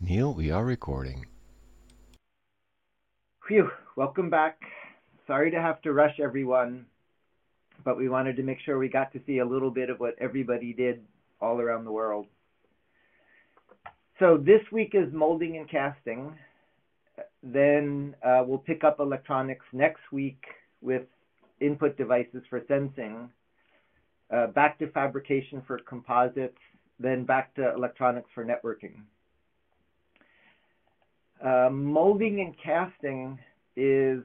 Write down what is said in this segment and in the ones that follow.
Neil, we are recording. Phew, welcome back. Sorry to have to rush everyone, but we wanted to make sure we got to see a little bit of what everybody did all around the world. So this week is molding and casting. Then uh, we'll pick up electronics next week with input devices for sensing. Uh, back to fabrication for composites, then back to electronics for networking. Uh, molding and casting is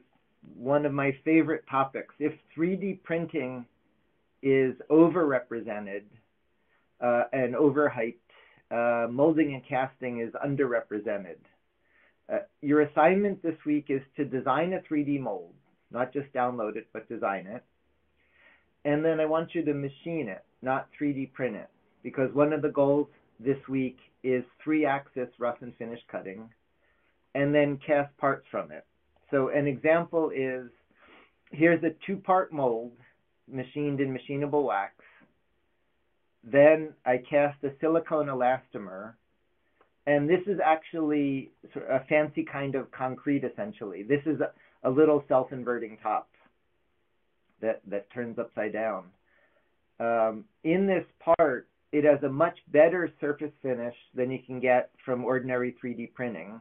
one of my favorite topics. If 3D printing is overrepresented uh, and overhyped, uh, molding and casting is underrepresented. Uh, your assignment this week is to design a 3D mold, not just download it, but design it. And then I want you to machine it, not 3D print it, because one of the goals this week is three axis rough and finish cutting and then cast parts from it. So an example is here's a two part mold machined in machinable wax. Then I cast a silicone elastomer. And this is actually a fancy kind of concrete essentially. This is a, a little self inverting top that, that turns upside down. Um, in this part, it has a much better surface finish than you can get from ordinary 3D printing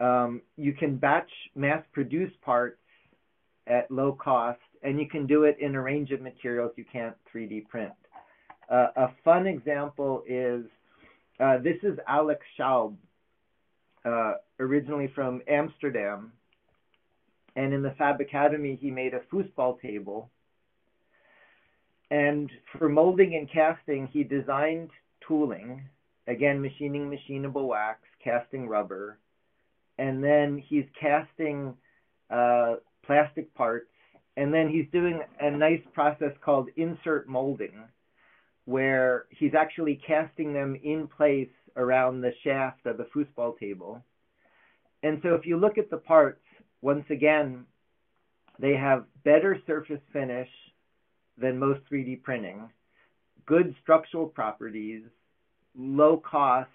um, you can batch mass produce parts at low cost, and you can do it in a range of materials you can't 3D print. Uh, a fun example is uh, this is Alex Schaub, uh, originally from Amsterdam. And in the Fab Academy, he made a foosball table. And for molding and casting, he designed tooling, again, machining machinable wax, casting rubber, and then he's casting uh, plastic parts, and then he's doing a nice process called insert molding, where he's actually casting them in place around the shaft of the foosball table. And so if you look at the parts, once again, they have better surface finish than most 3D printing, good structural properties, low cost,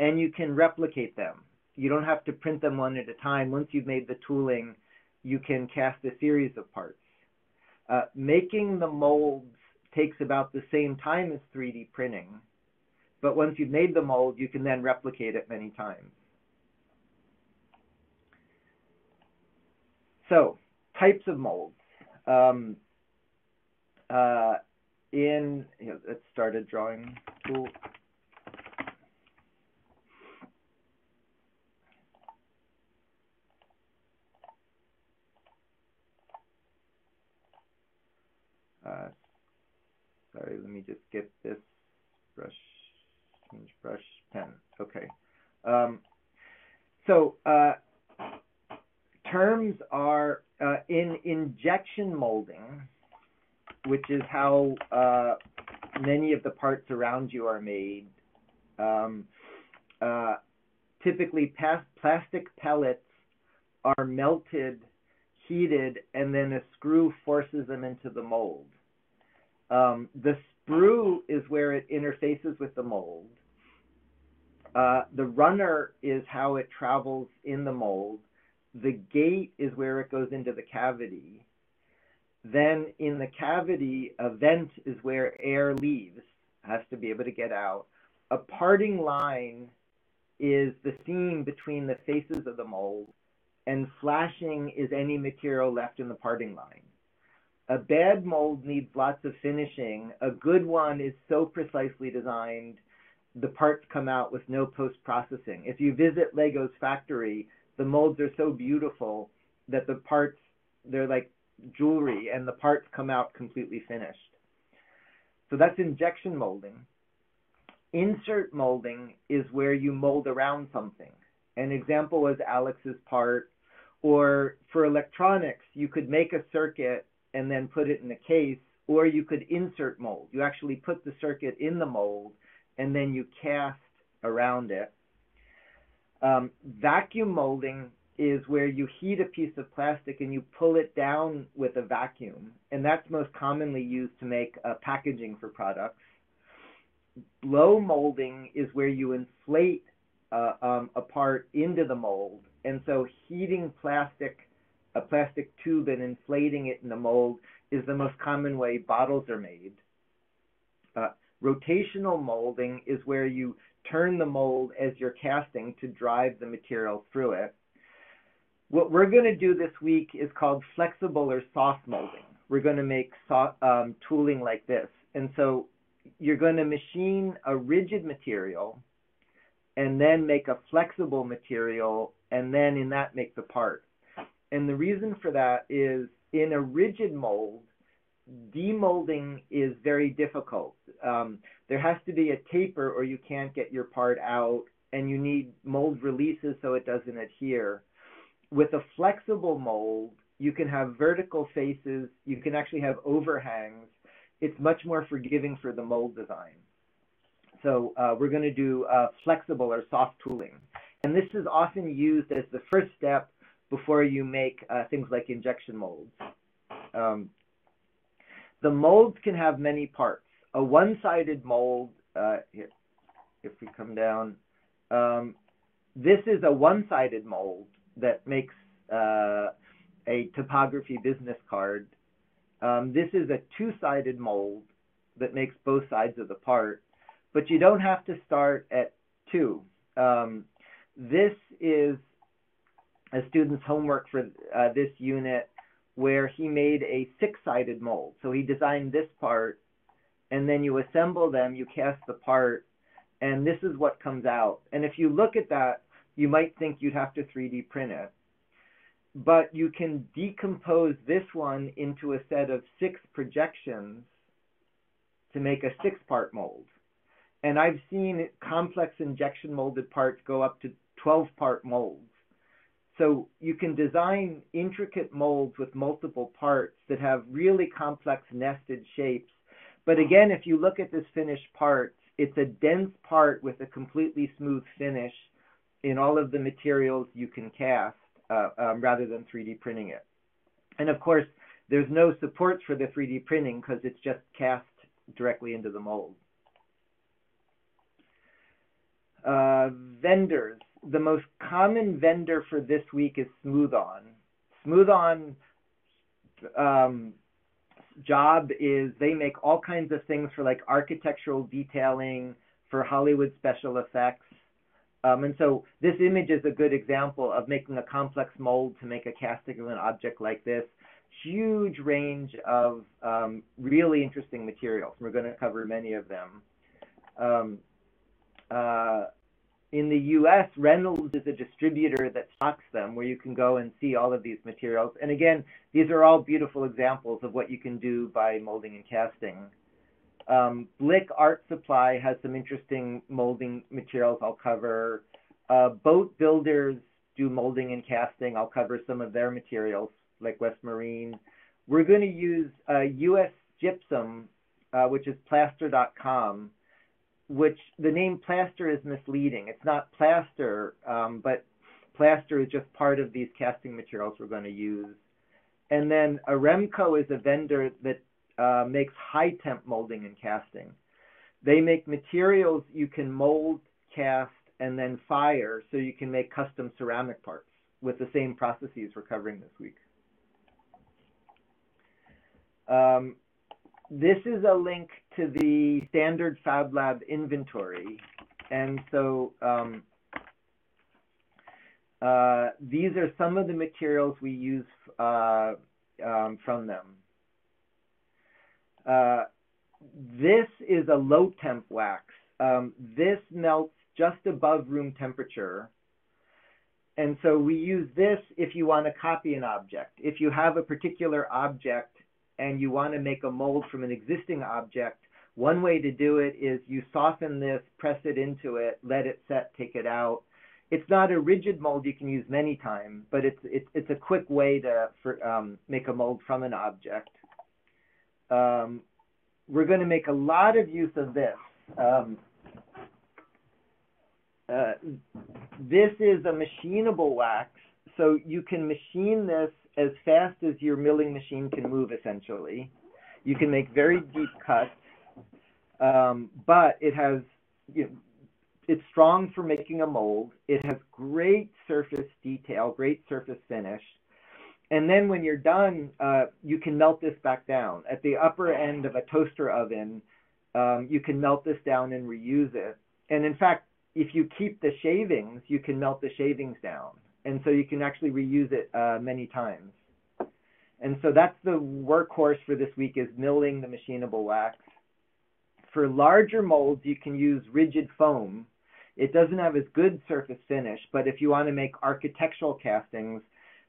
and you can replicate them you don't have to print them one at a time. Once you've made the tooling, you can cast a series of parts. Uh, making the molds takes about the same time as 3D printing, but once you've made the mold, you can then replicate it many times. So, types of molds. Um, uh, in, you know, let's start a drawing tool. Uh, sorry, let me just get this brush, change brush, pen. Okay. Um, so uh, terms are uh, in injection molding, which is how uh, many of the parts around you are made. Um, uh, typically, plastic pellets are melted, heated, and then a screw forces them into the mold. Um, the sprue is where it interfaces with the mold. Uh, the runner is how it travels in the mold. The gate is where it goes into the cavity. Then in the cavity, a vent is where air leaves, has to be able to get out. A parting line is the seam between the faces of the mold, and flashing is any material left in the parting line. A bad mold needs lots of finishing. A good one is so precisely designed, the parts come out with no post processing. If you visit Lego's factory, the molds are so beautiful that the parts, they're like jewelry, and the parts come out completely finished. So that's injection molding. Insert molding is where you mold around something. An example was Alex's part, or for electronics, you could make a circuit and then put it in a case, or you could insert mold. You actually put the circuit in the mold and then you cast around it. Um, vacuum molding is where you heat a piece of plastic and you pull it down with a vacuum, and that's most commonly used to make uh, packaging for products. Blow molding is where you inflate uh, um, a part into the mold. And so heating plastic, a plastic tube and inflating it in the mold is the most common way bottles are made. Uh, rotational molding is where you turn the mold as you're casting to drive the material through it. What we're going to do this week is called flexible or soft molding. We're going to make um, tooling like this. And so you're going to machine a rigid material and then make a flexible material and then in that make the part. And the reason for that is in a rigid mold, demolding is very difficult. Um, there has to be a taper or you can't get your part out and you need mold releases so it doesn't adhere. With a flexible mold, you can have vertical faces, you can actually have overhangs. It's much more forgiving for the mold design. So uh, we're going to do uh, flexible or soft tooling. And this is often used as the first step before you make uh, things like injection molds. Um, the molds can have many parts. A one-sided mold, uh, here, if we come down, um, this is a one-sided mold that makes uh, a topography business card. Um, this is a two-sided mold that makes both sides of the part, but you don't have to start at two. Um, this is a student's homework for uh, this unit where he made a six-sided mold. So he designed this part, and then you assemble them, you cast the part, and this is what comes out. And if you look at that, you might think you'd have to 3D print it but you can decompose this one into a set of six projections to make a six part mold. And I've seen complex injection molded parts go up to 12 part molds. So you can design intricate molds with multiple parts that have really complex nested shapes. But again, if you look at this finished part, it's a dense part with a completely smooth finish in all of the materials you can cast uh, um, rather than 3D printing it. And of course, there's no supports for the 3D printing because it's just cast directly into the mold. Uh, vendors. The most common vendor for this week is Smooth-On. Smooth-On um, job is they make all kinds of things for like architectural detailing, for Hollywood special effects, um, and so this image is a good example of making a complex mold to make a casting of an object like this. Huge range of um, really interesting materials. We're going to cover many of them. Um, uh, in the US, Reynolds is a distributor that stocks them where you can go and see all of these materials. And again, these are all beautiful examples of what you can do by molding and casting. Um, Blick Art Supply has some interesting molding materials I'll cover. Uh, boat builders do molding and casting. I'll cover some of their materials, like West Marine. We're going to use uh, US Gypsum, uh, which is plaster.com, which the name plaster is misleading. It's not plaster, um, but plaster is just part of these casting materials we're going to use. And then Aremco is a vendor that uh, makes high temp molding and casting. They make materials you can mold, cast, and then fire so you can make custom ceramic parts with the same processes we're covering this week. Um, this is a link to the standard Fab Lab inventory. And so um, uh, these are some of the materials we use uh, um, from them. Uh, this is a low temp wax. Um, this melts just above room temperature. And so we use this if you want to copy an object. If you have a particular object and you want to make a mold from an existing object, one way to do it is you soften this, press it into it, let it set, take it out. It's not a rigid mold you can use many times, but it's it's, it's a quick way to for, um, make a mold from an object um, we're going to make a lot of use of this. Um, uh, this is a machinable wax, so you can machine this as fast as your milling machine can move, essentially. You can make very deep cuts, um, but it has you know, it's strong for making a mold. It has great surface detail, great surface finish. And then when you're done, uh, you can melt this back down. At the upper end of a toaster oven, um, you can melt this down and reuse it. And in fact, if you keep the shavings, you can melt the shavings down. And so you can actually reuse it uh, many times. And so that's the workhorse for this week is milling the machinable wax. For larger molds, you can use rigid foam. It doesn't have as good surface finish, but if you want to make architectural castings,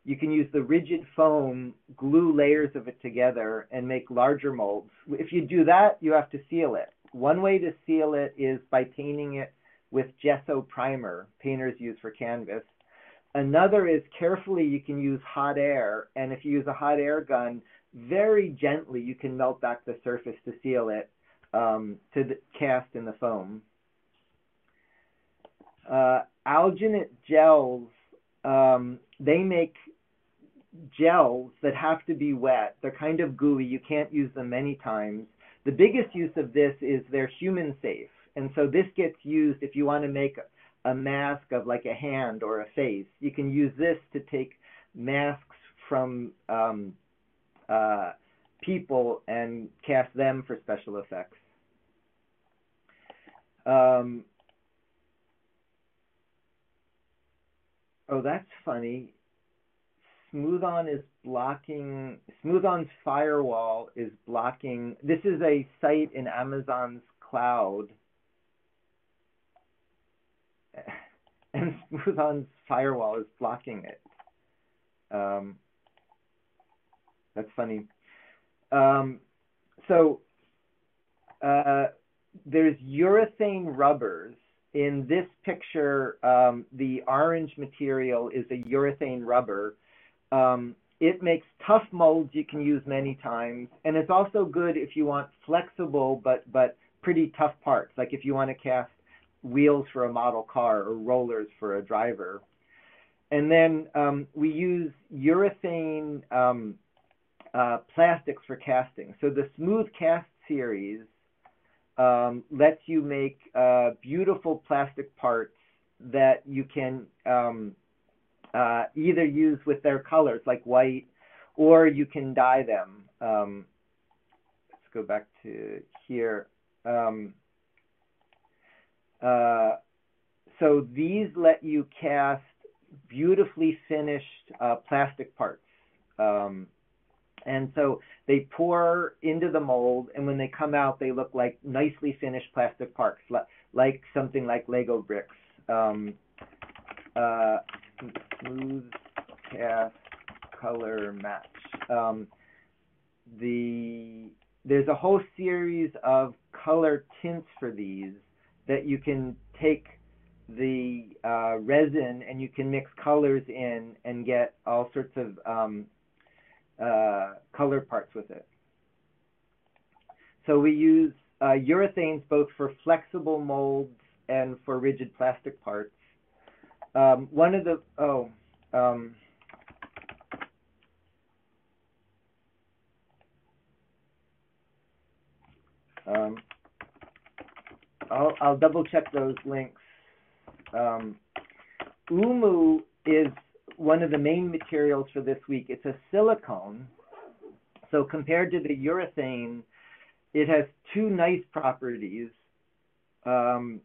you can use the rigid foam, glue layers of it together, and make larger molds. If you do that, you have to seal it. One way to seal it is by painting it with gesso primer, painters use for canvas. Another is carefully you can use hot air, and if you use a hot air gun, very gently you can melt back the surface to seal it um, to the, cast in the foam. Uh, alginate gels, um, they make gels that have to be wet. They're kind of gooey. You can't use them many times. The biggest use of this is they're human safe. And so this gets used if you want to make a mask of like a hand or a face. You can use this to take masks from um, uh, people and cast them for special effects. Um, oh, that's funny. Smooth-On is blocking, Smooth-On's firewall is blocking, this is a site in Amazon's cloud. And Smooth-On's firewall is blocking it. Um, that's funny. Um, so uh, there's urethane rubbers. In this picture, um, the orange material is a urethane rubber um, it makes tough molds you can use many times, and it's also good if you want flexible but but pretty tough parts, like if you want to cast wheels for a model car or rollers for a driver. And then um, we use urethane um, uh, plastics for casting. So the Smooth Cast series um, lets you make uh, beautiful plastic parts that you can um, uh, either use with their colors like white, or you can dye them. Um, let's go back to here. Uh, so these let you cast beautifully finished uh, plastic parts. Um, and so they pour into the mold, and when they come out, they look like nicely finished plastic parts, like something like Lego bricks. Um, uh, smooth cast color match. Um, the there's a whole series of color tints for these that you can take the uh, resin and you can mix colors in and get all sorts of um, uh, color parts with it. So we use uh, urethanes both for flexible molds and for rigid plastic parts. Um, one of the oh um, um, I'll, I'll double check those links. Um, OOMOO is one of the main materials for this week. It's a silicone. So compared to the urethane, it has two nice properties. Um,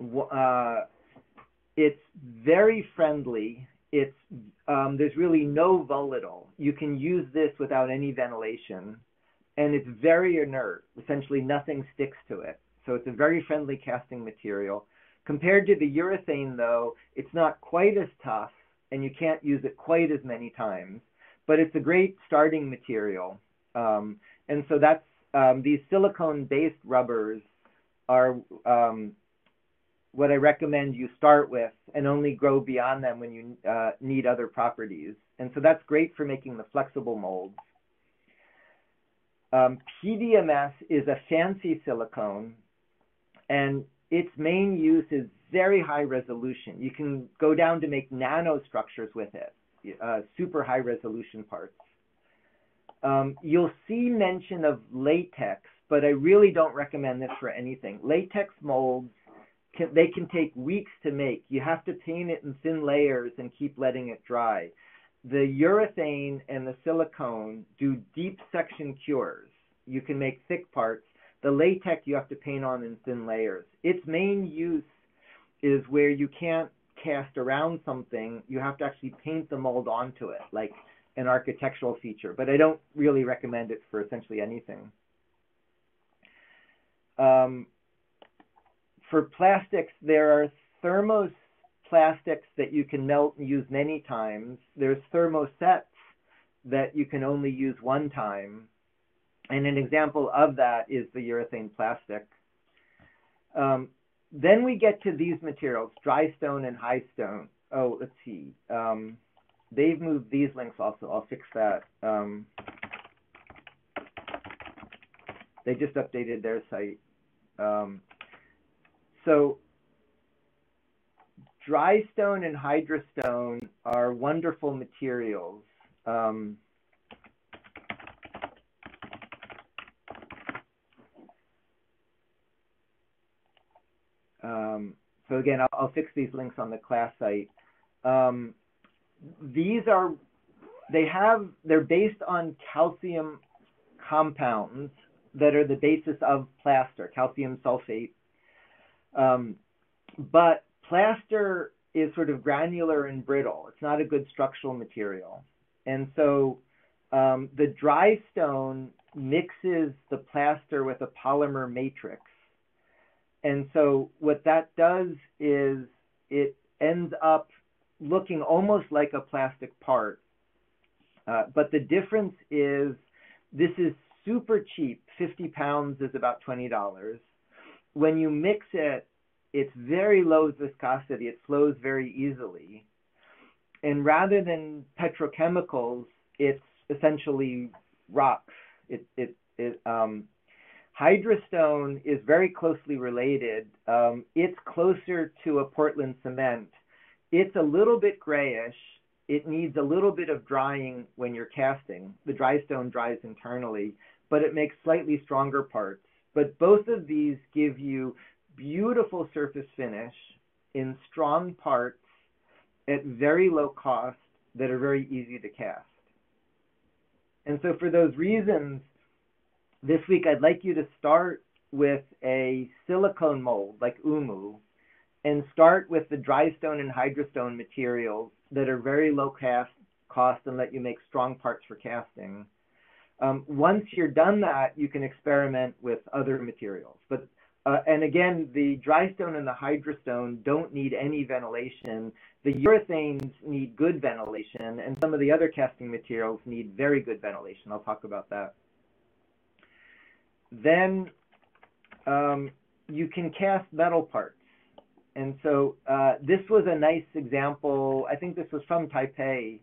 uh, it's very friendly. It's um, there's really no volatile. You can use this without any ventilation, and it's very inert. Essentially, nothing sticks to it. So it's a very friendly casting material. Compared to the urethane, though, it's not quite as tough, and you can't use it quite as many times. But it's a great starting material. Um, and so that's um, these silicone-based rubbers are um, what I recommend you start with and only grow beyond them when you uh, need other properties. And so that's great for making the flexible molds. Um, PDMS is a fancy silicone, and its main use is very high resolution. You can go down to make nanostructures with it, uh, super high resolution parts. Um, you'll see mention of latex, but I really don't recommend this for anything. Latex molds can, they can take weeks to make. You have to paint it in thin layers and keep letting it dry. The urethane and the silicone do deep section cures. You can make thick parts. The latex you have to paint on in thin layers. Its main use is where you can't cast around something, you have to actually paint the mold onto it, like an architectural feature. But I don't really recommend it for essentially anything. Um, for plastics, there are thermos plastics that you can melt and use many times. There's thermosets that you can only use one time. And an example of that is the urethane plastic. Um, then we get to these materials, dry stone and high stone. Oh, let's see. Um, they've moved these links also. I'll fix that. Um, they just updated their site. Um, so dry stone and hydrostone are wonderful materials. Um, so again, I'll, I'll, fix these links on the class site. Um, these are, they have, they're based on calcium compounds that are the basis of plaster, calcium sulfate. Um, but plaster is sort of granular and brittle. It's not a good structural material. And so um, the dry stone mixes the plaster with a polymer matrix and so what that does is it ends up looking almost like a plastic part. Uh, but the difference is this is super cheap. 50 pounds is about $20. When you mix it, it's very low viscosity. It flows very easily. And rather than petrochemicals, it's essentially rocks. It, it, it, um, Hydrostone is very closely related. Um, it's closer to a Portland cement. It's a little bit grayish. It needs a little bit of drying when you're casting. The dry stone dries internally, but it makes slightly stronger parts. But both of these give you beautiful surface finish in strong parts at very low cost that are very easy to cast. And so for those reasons, this week, I'd like you to start with a silicone mold like OOMOO and start with the dry stone and hydrostone materials that are very low cast cost and let you make strong parts for casting. Um, once you're done that, you can experiment with other materials. But uh, and again, the dry stone and the hydrostone don't need any ventilation. The urethanes need good ventilation, and some of the other casting materials need very good ventilation. I'll talk about that then um, you can cast metal parts. And so uh, this was a nice example. I think this was from Taipei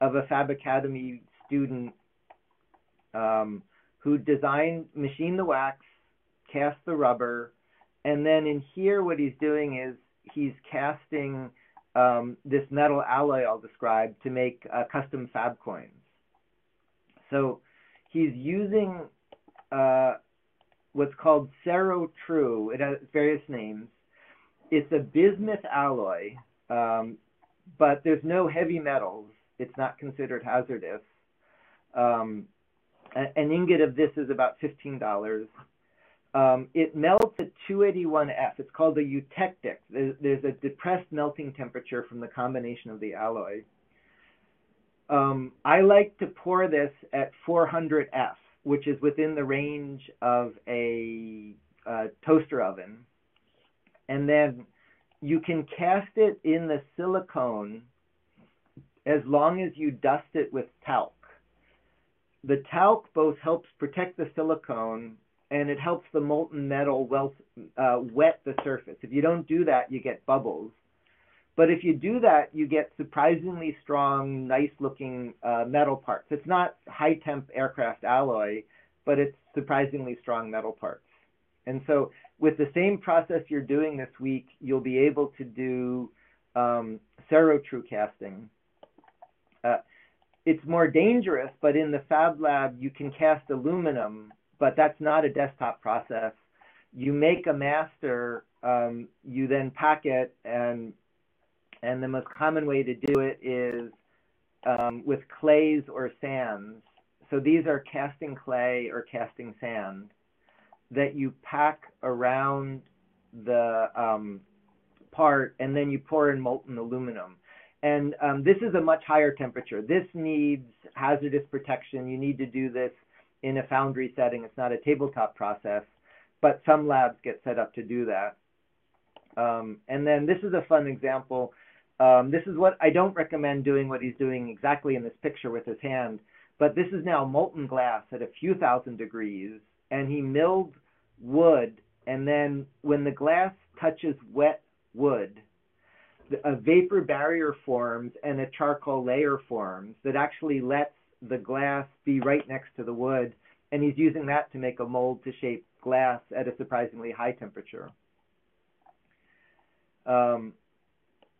of a Fab Academy student um, who designed, machined the wax, cast the rubber, and then in here what he's doing is he's casting um, this metal alloy I'll describe to make uh, custom fab coins. So he's using uh, what's called Cero True. It has various names. It's a bismuth alloy, um, but there's no heavy metals. It's not considered hazardous. Um, an ingot of this is about $15. Um, it melts at 281F. It's called a eutectic. There's, there's, a depressed melting temperature from the combination of the alloy. Um, I like to pour this at 400F which is within the range of a, a toaster oven. And then you can cast it in the silicone as long as you dust it with talc. The talc both helps protect the silicone and it helps the molten metal uh, wet the surface. If you don't do that, you get bubbles. But if you do that, you get surprisingly strong, nice looking uh, metal parts. It's not high temp aircraft alloy, but it's surprisingly strong metal parts. And so with the same process you're doing this week, you'll be able to do um, True casting. Uh, it's more dangerous, but in the Fab Lab, you can cast aluminum, but that's not a desktop process. You make a master um, you then pack it, and and the most common way to do it is um, with clays or sands. So these are casting clay or casting sand that you pack around the um, part, and then you pour in molten aluminum. And um, this is a much higher temperature. This needs hazardous protection. You need to do this in a foundry setting. It's not a tabletop process, but some labs get set up to do that. Um, and then this is a fun example. Um, this is what I don't recommend doing what he's doing exactly in this picture with his hand, but this is now molten glass at a few thousand degrees, and he milled wood, and then when the glass touches wet wood, a vapor barrier forms and a charcoal layer forms that actually lets the glass be right next to the wood, and he's using that to make a mold to shape glass at a surprisingly high temperature. Um,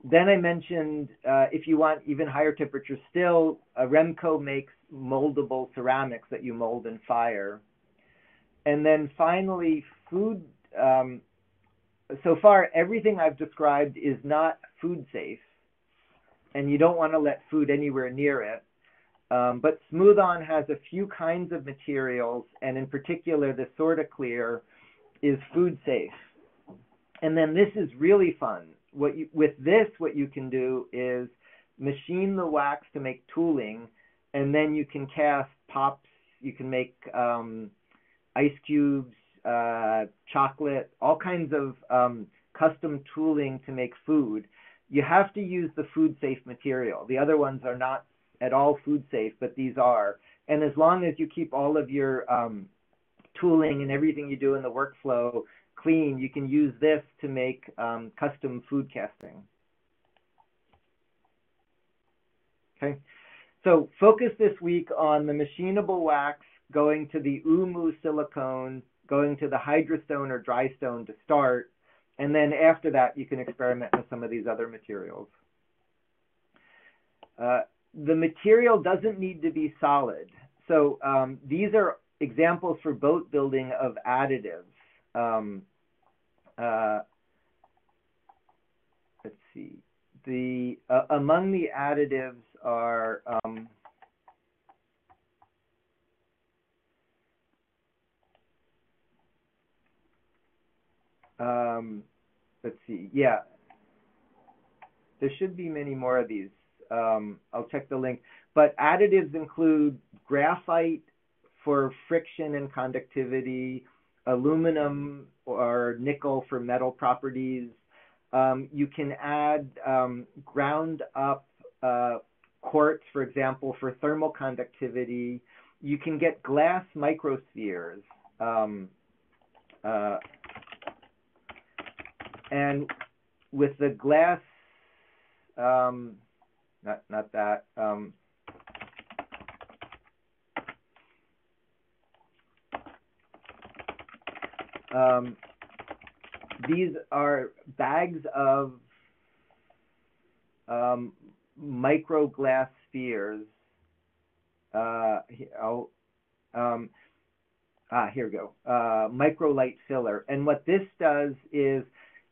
then I mentioned uh, if you want even higher temperature still, uh, Aremco makes moldable ceramics that you mold and fire. And then finally, food. Um, so far, everything I've described is not food safe, and you don't want to let food anywhere near it. Um, but Smooth On has a few kinds of materials, and in particular, the Sorta-Clear is food safe. And then this is really fun. What you, with this, what you can do is machine the wax to make tooling, and then you can cast pops. You can make um, ice cubes, uh, chocolate, all kinds of um, custom tooling to make food. You have to use the food safe material. The other ones are not at all food safe, but these are. And as long as you keep all of your um, tooling and everything you do in the workflow clean, you can use this to make um, custom food casting. Okay, so focus this week on the machinable wax going to the OOMOO silicone, going to the hydrostone or dry stone to start, and then after that you can experiment with some of these other materials. Uh, the material doesn't need to be solid. So um, these are examples for boat building of additives. Um, uh, let's see. The uh, among the additives are um, um, let's see. Yeah, there should be many more of these. Um, I'll check the link. But additives include graphite for friction and conductivity, aluminum or nickel for metal properties. Um, you can add um, ground up uh, quartz, for example, for thermal conductivity. You can get glass microspheres. Um, uh, and with the glass um, not not that. Um, these are bags of um, micro glass spheres. Uh, oh, um, ah, here we go. Uh, Microlight filler. And what this does is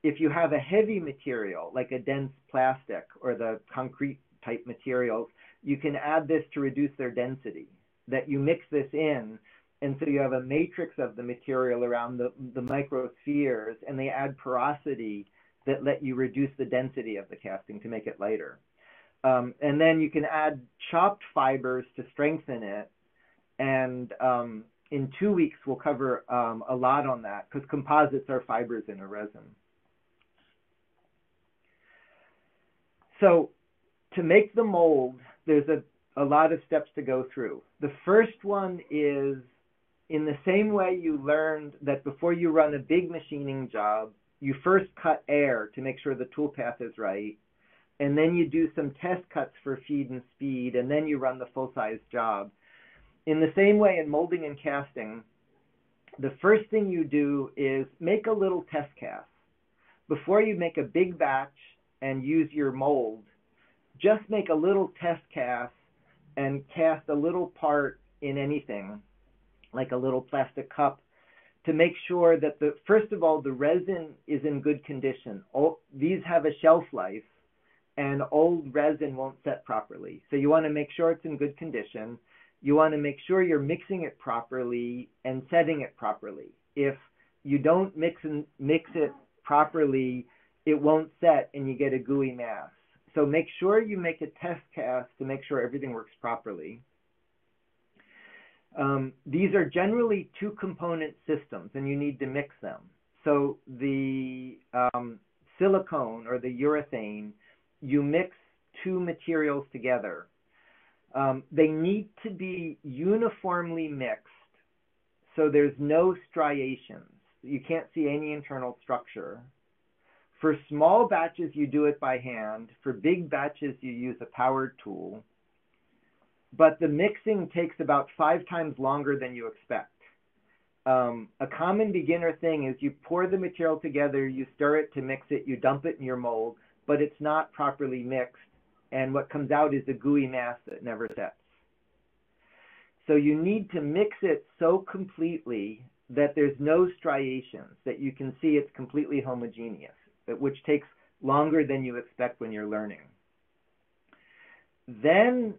if you have a heavy material like a dense plastic or the concrete type materials, you can add this to reduce their density. That you mix this in, and so you have a matrix of the material around the, the microspheres, and they add porosity that let you reduce the density of the casting to make it lighter. Um, and then you can add chopped fibers to strengthen it. And um, in two weeks, we'll cover um, a lot on that because composites are fibers in a resin. So to make the mold, there's a, a lot of steps to go through. The first one is in the same way you learned that before you run a big machining job, you first cut air to make sure the tool path is right, and then you do some test cuts for feed and speed, and then you run the full size job. In the same way in molding and casting, the first thing you do is make a little test cast. Before you make a big batch and use your mold, just make a little test cast and cast a little part in anything, like a little plastic cup, to make sure that the first of all the resin is in good condition. All, these have a shelf life, and old resin won't set properly. So you want to make sure it's in good condition. You want to make sure you're mixing it properly and setting it properly. If you don't mix and mix it properly, it won't set and you get a gooey mass. So make sure you make a test cast to make sure everything works properly. Um, these are generally two component systems and you need to mix them. So the um, silicone or the urethane, you mix two materials together. Um, they need to be uniformly mixed so there's no striations. You can't see any internal structure. For small batches, you do it by hand. For big batches, you use a powered tool but the mixing takes about five times longer than you expect. Um, a common beginner thing is you pour the material together, you stir it to mix it, you dump it in your mold, but it's not properly mixed, and what comes out is a gooey mass that never sets. So you need to mix it so completely that there's no striations, that you can see it's completely homogeneous, which takes longer than you expect when you're learning. Then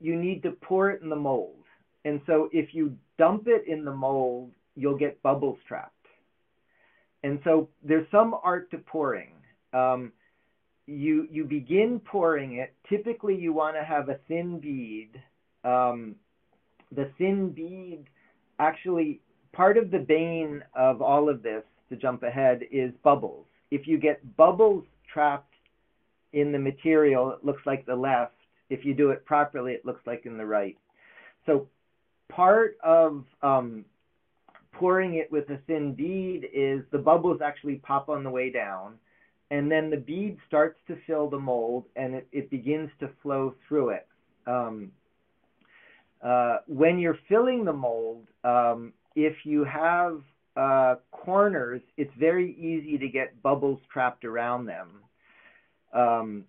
you need to pour it in the mold. And so if you dump it in the mold, you'll get bubbles trapped. And so there's some art to pouring. Um, you you begin pouring it. Typically, you want to have a thin bead. Um, the thin bead, actually, part of the bane of all of this, to jump ahead, is bubbles. If you get bubbles trapped in the material, it looks like the left if you do it properly, it looks like in the right. So part of um, pouring it with a thin bead is the bubbles actually pop on the way down, and then the bead starts to fill the mold, and it, it begins to flow through it. Um, uh, when you're filling the mold, um, if you have uh, corners, it's very easy to get bubbles trapped around them. Um,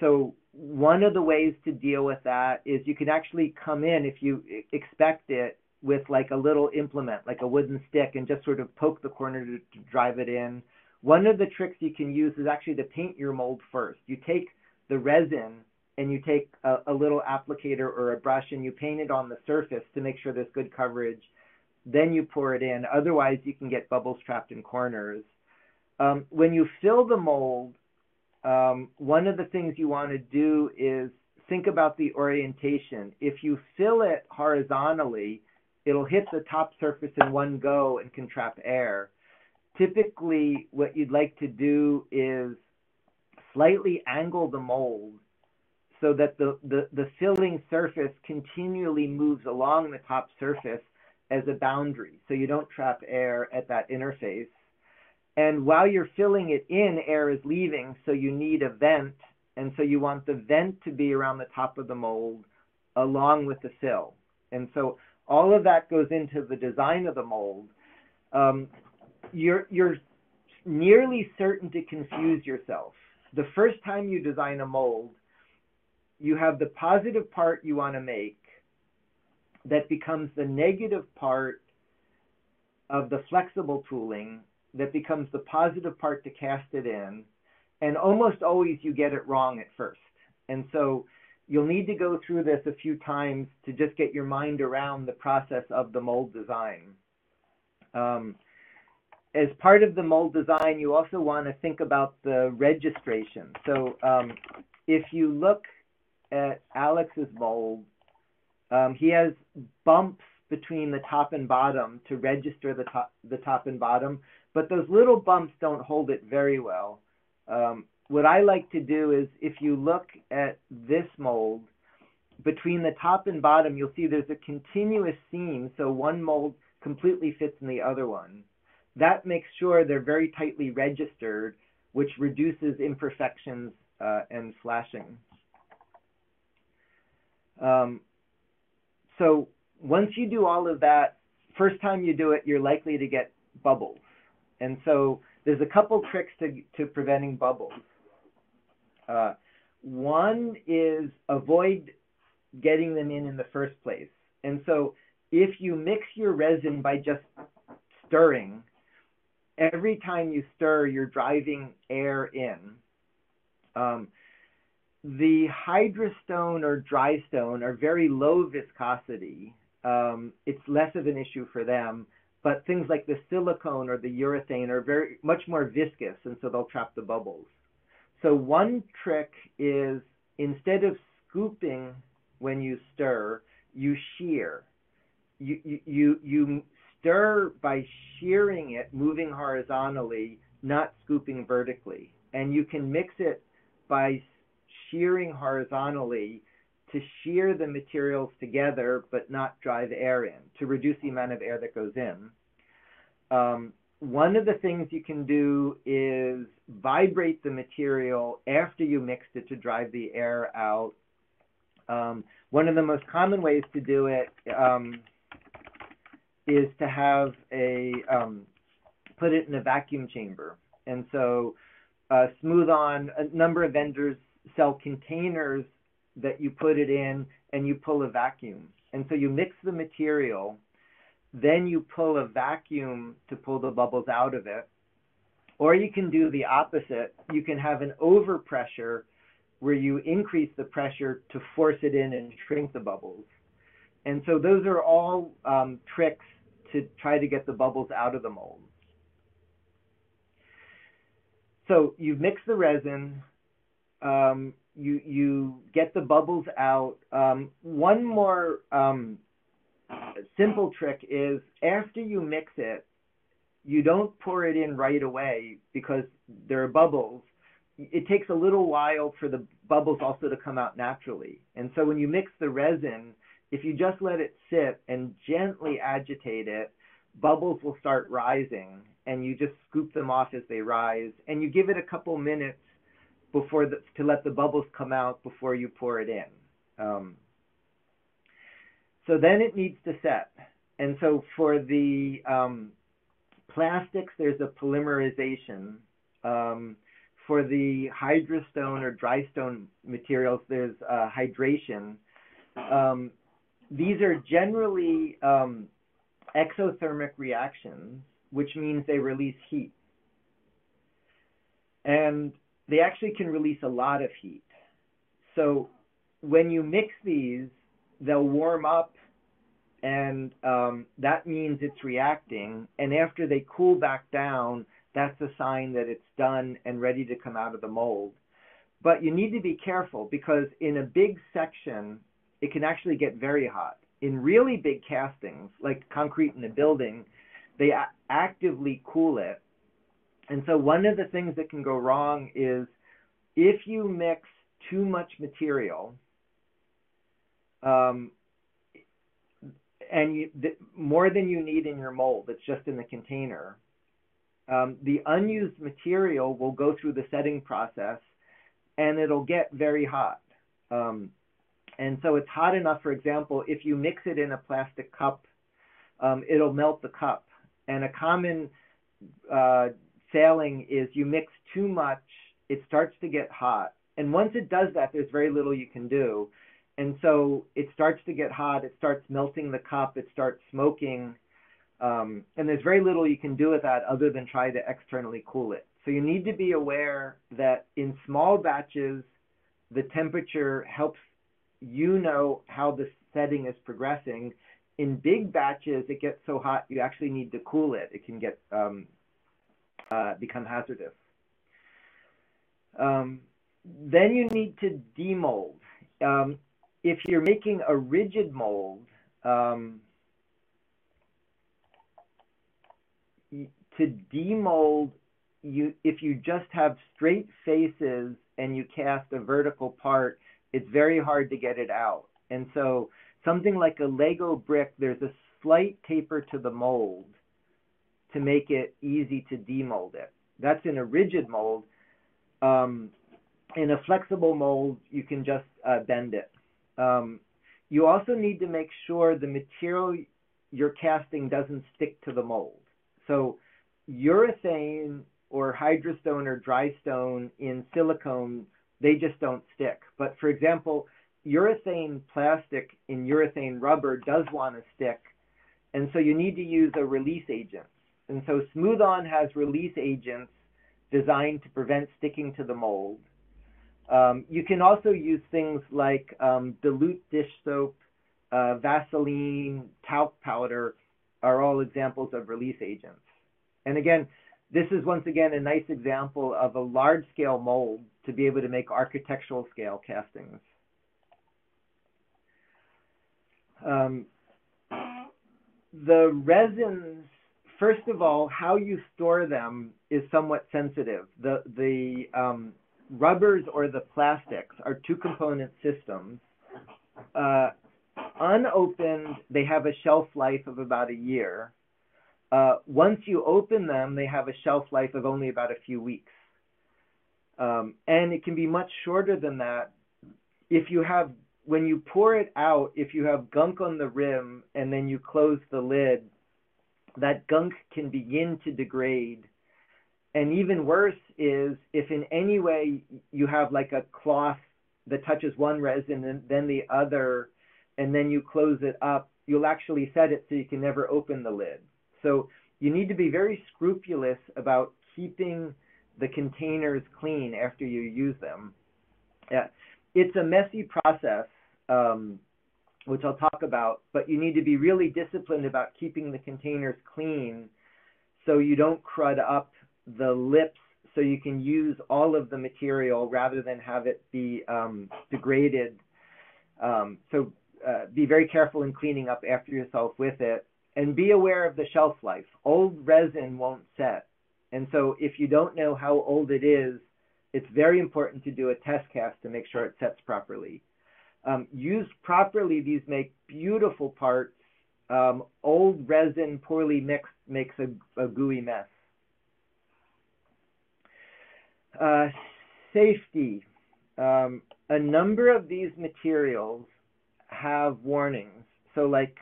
so one of the ways to deal with that is you can actually come in if you expect it with like a little implement, like a wooden stick, and just sort of poke the corner to, to drive it in. One of the tricks you can use is actually to paint your mold first. You take the resin and you take a, a little applicator or a brush and you paint it on the surface to make sure there's good coverage. Then you pour it in. Otherwise, you can get bubbles trapped in corners. Um, when you fill the mold, um, one of the things you want to do is think about the orientation. If you fill it horizontally, it'll hit the top surface in one go and can trap air. Typically, what you'd like to do is slightly angle the mold so that the, the, the filling surface continually moves along the top surface as a boundary so you don't trap air at that interface. And while you're filling it in, air is leaving, so you need a vent. And so you want the vent to be around the top of the mold along with the fill. And so all of that goes into the design of the mold. Um, you're, you're nearly certain to confuse yourself. The first time you design a mold, you have the positive part you want to make that becomes the negative part of the flexible tooling that becomes the positive part to cast it in. And almost always you get it wrong at first. And so you'll need to go through this a few times to just get your mind around the process of the mold design. Um, as part of the mold design, you also want to think about the registration. So um, if you look at Alex's mold, um, he has bumps between the top and bottom to register the top, the top and bottom, but those little bumps don't hold it very well. Um, what I like to do is if you look at this mold, between the top and bottom, you'll see there's a continuous seam, so one mold completely fits in the other one. That makes sure they're very tightly registered, which reduces imperfections uh, and flashing. Um, so once you do all of that, first time you do it, you're likely to get bubbles. And so there's a couple tricks to, to preventing bubbles. Uh, one is avoid getting them in in the first place. And so if you mix your resin by just stirring, every time you stir, you're driving air in. Um, the hydrostone or dry stone are very low viscosity. Um, it's less of an issue for them, but things like the silicone or the urethane are very much more viscous, and so they'll trap the bubbles. So one trick is instead of scooping when you stir, you shear. You, you, you, you stir by shearing it, moving horizontally, not scooping vertically. And you can mix it by shearing horizontally to shear the materials together but not drive air in, to reduce the amount of air that goes in. Um, one of the things you can do is vibrate the material after you mixed it to drive the air out. Um, one of the most common ways to do it um, is to have a um, put it in a vacuum chamber. And so uh, Smooth On, a number of vendors sell containers that you put it in and you pull a vacuum. And so you mix the material, then you pull a vacuum to pull the bubbles out of it. Or you can do the opposite. You can have an overpressure where you increase the pressure to force it in and shrink the bubbles. And so those are all um, tricks to try to get the bubbles out of the mold. So you mix the resin, um, you you get the bubbles out. Um, one more um, simple trick is after you mix it, you don't pour it in right away because there are bubbles. It takes a little while for the bubbles also to come out naturally. And so when you mix the resin, if you just let it sit and gently agitate it, bubbles will start rising and you just scoop them off as they rise and you give it a couple minutes before the, to let the bubbles come out before you pour it in. Um, so then it needs to set. And so for the um, plastics, there's a polymerization. Um, for the hydrostone or dry stone materials, there's uh, hydration. Um, these are generally um, exothermic reactions, which means they release heat. And they actually can release a lot of heat. So when you mix these, they'll warm up, and um, that means it's reacting. And after they cool back down, that's a sign that it's done and ready to come out of the mold. But you need to be careful because in a big section, it can actually get very hot. In really big castings, like concrete in a building, they actively cool it and so one of the things that can go wrong is if you mix too much material, um, and you, the, more than you need in your mold, it's just in the container. Um, the unused material will go through the setting process, and it'll get very hot. Um, and so it's hot enough, for example, if you mix it in a plastic cup, um, it'll melt the cup. And a common uh, failing is you mix too much, it starts to get hot. And once it does that, there's very little you can do. And so it starts to get hot, it starts melting the cup, it starts smoking. Um, and there's very little you can do with that other than try to externally cool it. So you need to be aware that in small batches, the temperature helps you know how the setting is progressing. In big batches, it gets so hot you actually need to cool it. It can get um, uh, become hazardous. Um, then you need to demold. Um, if you're making a rigid mold, um, to demold, you if you just have straight faces and you cast a vertical part, it's very hard to get it out. And so something like a Lego brick, there's a slight taper to the mold to make it easy to demold it. That's in a rigid mold. Um, in a flexible mold, you can just uh, bend it. Um, you also need to make sure the material you're casting doesn't stick to the mold. So urethane or hydrostone or dry stone in silicone, they just don't stick. But for example, urethane plastic in urethane rubber does want to stick, and so you need to use a release agent. And so Smooth On has release agents designed to prevent sticking to the mold. Um, you can also use things like um, dilute dish soap, uh, Vaseline, talc powder are all examples of release agents. And again, this is once again a nice example of a large scale mold to be able to make architectural scale castings. Um, the resins, first of all, how you store them is somewhat sensitive. The, the um, rubbers or the plastics are two component systems. Uh, unopened, they have a shelf life of about a year. Uh, once you open them, they have a shelf life of only about a few weeks. Um, and it can be much shorter than that if you have, when you pour it out, if you have gunk on the rim and then you close the lid, that gunk can begin to degrade. And even worse is if in any way you have like a cloth that touches one resin and then the other, and then you close it up, you'll actually set it so you can never open the lid. So you need to be very scrupulous about keeping the containers clean after you use them. Yeah. It's a messy process, um, which I'll talk about, but you need to be really disciplined about keeping the containers clean so you don't crud up the lips so you can use all of the material rather than have it be um, degraded. Um, so uh, be very careful in cleaning up after yourself with it and be aware of the shelf life. Old resin won't set. And so if you don't know how old it is, it's very important to do a test cast to make sure it sets properly. Um, used properly, these make beautiful parts. Um, old resin, poorly mixed, makes a, a gooey mess. Uh, safety. Um, a number of these materials have warnings. So, like,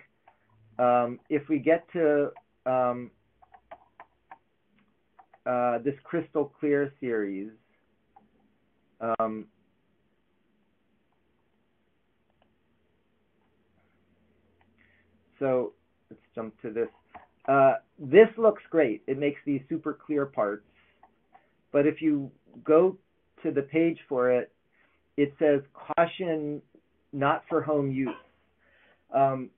um, if we get to um, uh, this crystal clear series, um, so let's jump to this. Uh, this looks great. It makes these super clear parts. But if you go to the page for it, it says caution not for home use. Um,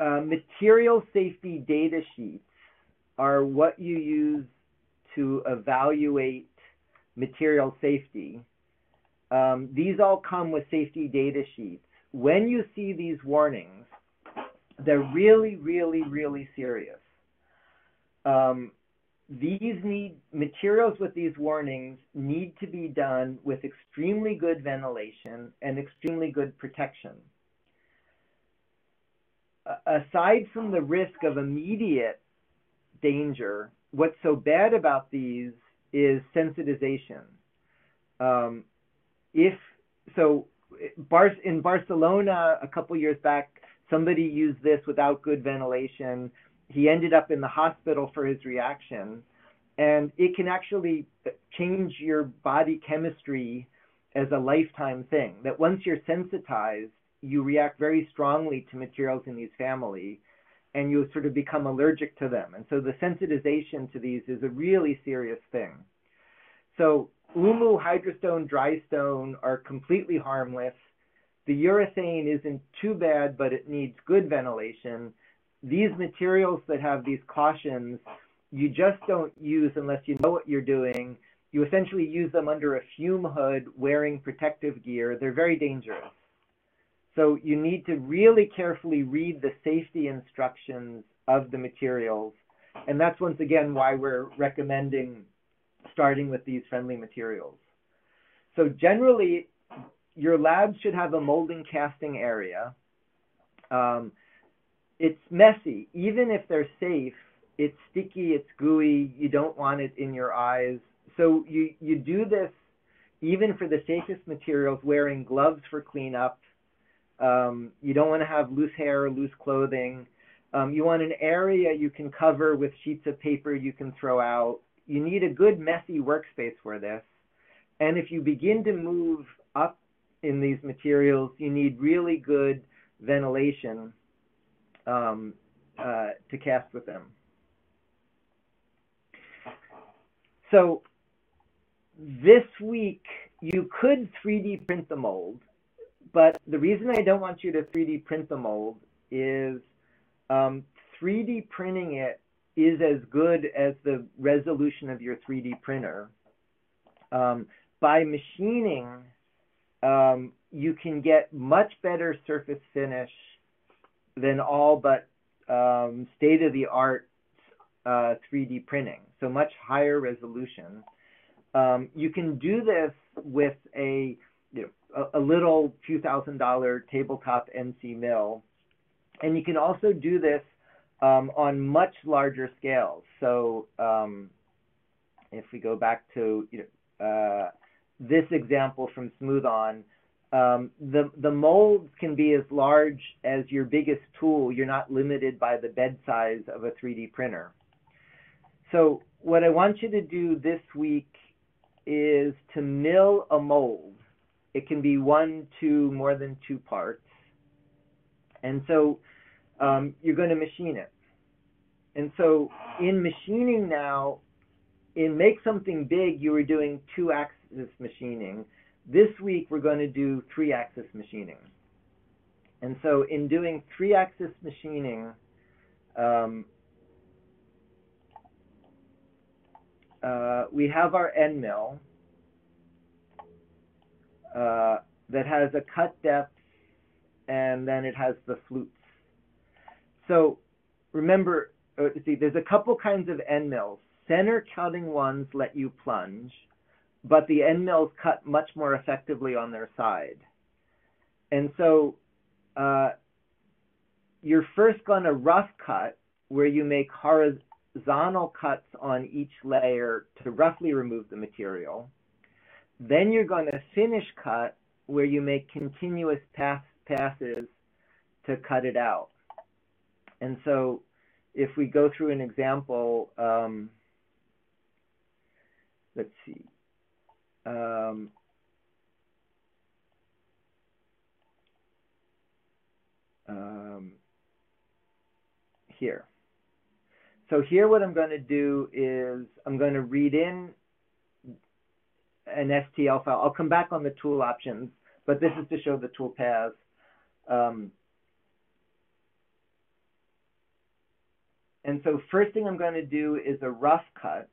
uh, material safety data sheets are what you use to evaluate material safety. Um, these all come with safety data sheets. When you see these warnings, they're really, really, really serious. Um, these need materials with these warnings need to be done with extremely good ventilation and extremely good protection aside from the risk of immediate danger, what's so bad about these is sensitization. Um, if so, Bar- in Barcelona a couple years back, somebody used this without good ventilation. He ended up in the hospital for his reaction, and it can actually change your body chemistry as a lifetime thing. That once you're sensitized, you react very strongly to materials in these family and you sort of become allergic to them. And so the sensitization to these is a really serious thing. So OOMOO, Hydrostone, Drystone are completely harmless. The urethane isn't too bad, but it needs good ventilation. These materials that have these cautions, you just don't use unless you know what you're doing. You essentially use them under a fume hood wearing protective gear. They're very dangerous. So you need to really carefully read the safety instructions of the materials. And that's once again why we're recommending starting with these friendly materials. So generally, your lab should have a molding casting area. Um, it's messy. Even if they're safe, it's sticky, it's gooey, you don't want it in your eyes. So you, you do this even for the safest materials, wearing gloves for cleanup, um, you don't want to have loose hair or loose clothing. Um, you want an area you can cover with sheets of paper you can throw out. You need a good messy workspace for this. And if you begin to move up in these materials, you need really good ventilation um, uh, to cast with them. so this week you could 3D print the mold, but the reason I don't want you to 3D print the mold is um, 3D printing it is as good as the resolution of your 3D printer. Um, by machining, um, you can get much better surface finish than all but um, state-of-the-art uh, 3D printing, so much higher resolution. Um, you can do this with a, you know, a, a little few thousand dollar tabletop NC mill, and you can also do this um, on much larger scales. So um, if we go back to you know, uh, this example from Smooth On, um, the, the molds can be as large as your biggest tool. You're not limited by the bed size of a 3D printer. So what I want you to do this week is to mill a mold. It can be one, two, more than two parts. And so um, you're going to machine it. And so in machining now, in Make Something Big, you were doing two axis machining. This week, we're going to do three axis machining. And so in doing three axis machining, um, uh, we have our end mill uh, that has a cut depth and then it has the flutes. So remember, uh, see, there's a couple kinds of end mills. Center cutting ones let you plunge, but the end mills cut much more effectively on their side. And so uh, you're first going to rough cut where you make horizontal cuts on each layer to roughly remove the material. Then you're going to finish cut where you make continuous pass passes to cut it out. And so if we go through an example, um, let's see. Um, um, here. So here what I'm going to do is I'm going to read in an STL file. I'll come back on the tool options, but this is to show the tool paths. Um, And so first thing I'm going to do is a rough cut.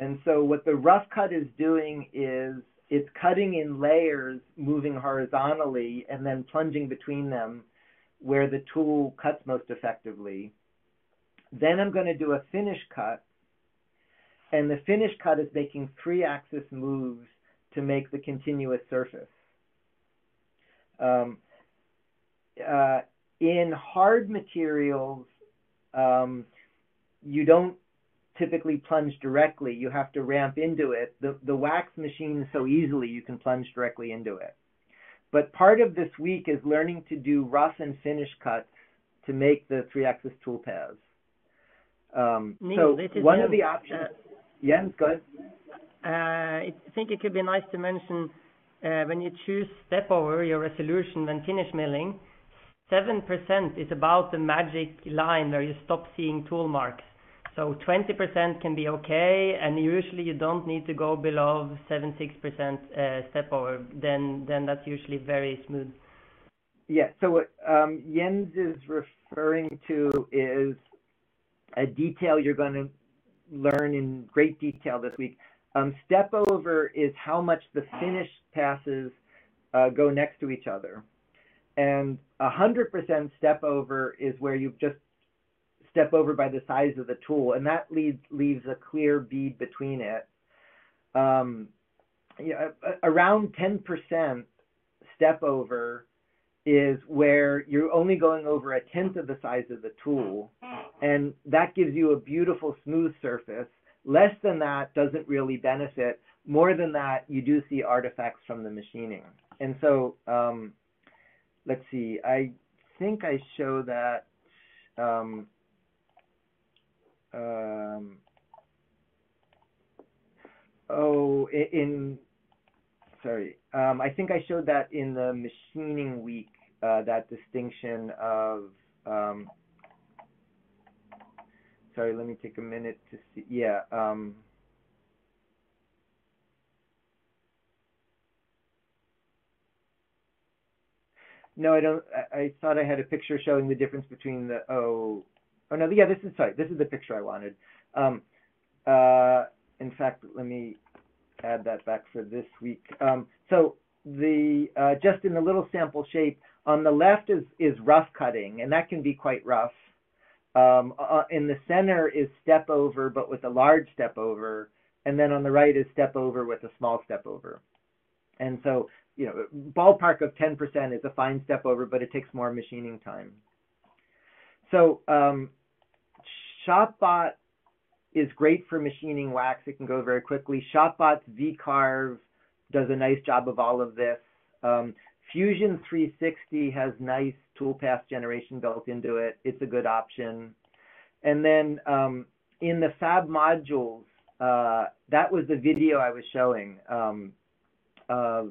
And so what the rough cut is doing is it's cutting in layers, moving horizontally, and then plunging between them where the tool cuts most effectively. Then I'm going to do a finish cut. And the finish cut is making three axis moves to make the continuous surface. Um, uh, in hard materials, um, you don't typically plunge directly. You have to ramp into it. The, the wax machine so easily you can plunge directly into it. But part of this week is learning to do rough and finish cuts to make the three-axis tool paths. Um, Neil, so one of the options. Uh, Jens, go ahead. Uh, I think it could be nice to mention uh, when you choose step over your resolution when finish milling, 7% is about the magic line where you stop seeing tool marks. So 20% can be okay, and usually you don't need to go below 76% uh, step over. Then then that's usually very smooth. Yeah. So what um, Jens is referring to is a detail you're going to learn in great detail this week. Um, step over is how much the finished passes uh, go next to each other. And 100% step over is where you've just step over by the size of the tool, and that leaves, leaves a clear bead between it. Um, yeah, around 10% step over is where you're only going over a tenth of the size of the tool, and that gives you a beautiful smooth surface Less than that doesn't really benefit. More than that, you do see artifacts from the machining. And so, um, let's see, I think I show that. Um, um, oh, in, sorry, um, I think I showed that in the machining week, uh, that distinction of um, sorry, let me take a minute to see. Yeah. Um, no, I don't. I, I thought I had a picture showing the difference between the oh, oh no, yeah, this is sorry. This is the picture I wanted. Um, uh, in fact, let me add that back for this week. Um, so the uh, just in the little sample shape on the left is is rough cutting, and that can be quite rough. Um, uh, in the center is step over, but with a large step over, and then on the right is step over with a small step over. And so, you know, ballpark of 10% is a fine step over, but it takes more machining time. So, um, ShopBot is great for machining wax. It can go very quickly. ShopBot's VCarve does a nice job of all of this. Um, Fusion 360 has nice toolpath generation built into it. It's a good option. And then um, in the fab modules, uh, that was the video I was showing um, of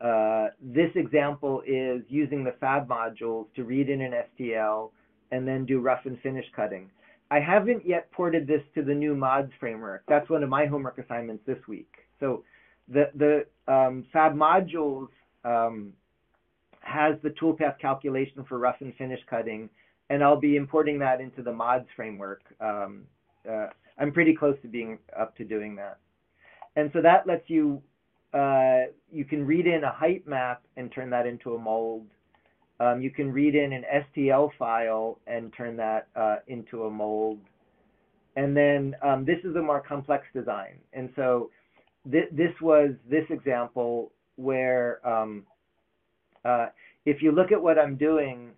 uh, this example is using the fab modules to read in an STL and then do rough and finish cutting. I haven't yet ported this to the new mods framework. That's one of my homework assignments this week. So the, the um, fab modules um, has the toolpath calculation for rough and finish cutting, and I'll be importing that into the mods framework. Um, uh, I'm pretty close to being up to doing that. And so that lets you, uh, you can read in a height map and turn that into a mold. Um, you can read in an STL file and turn that uh, into a mold. And then um, this is a more complex design. And so th this was this example where um, uh, if you look at what I'm doing,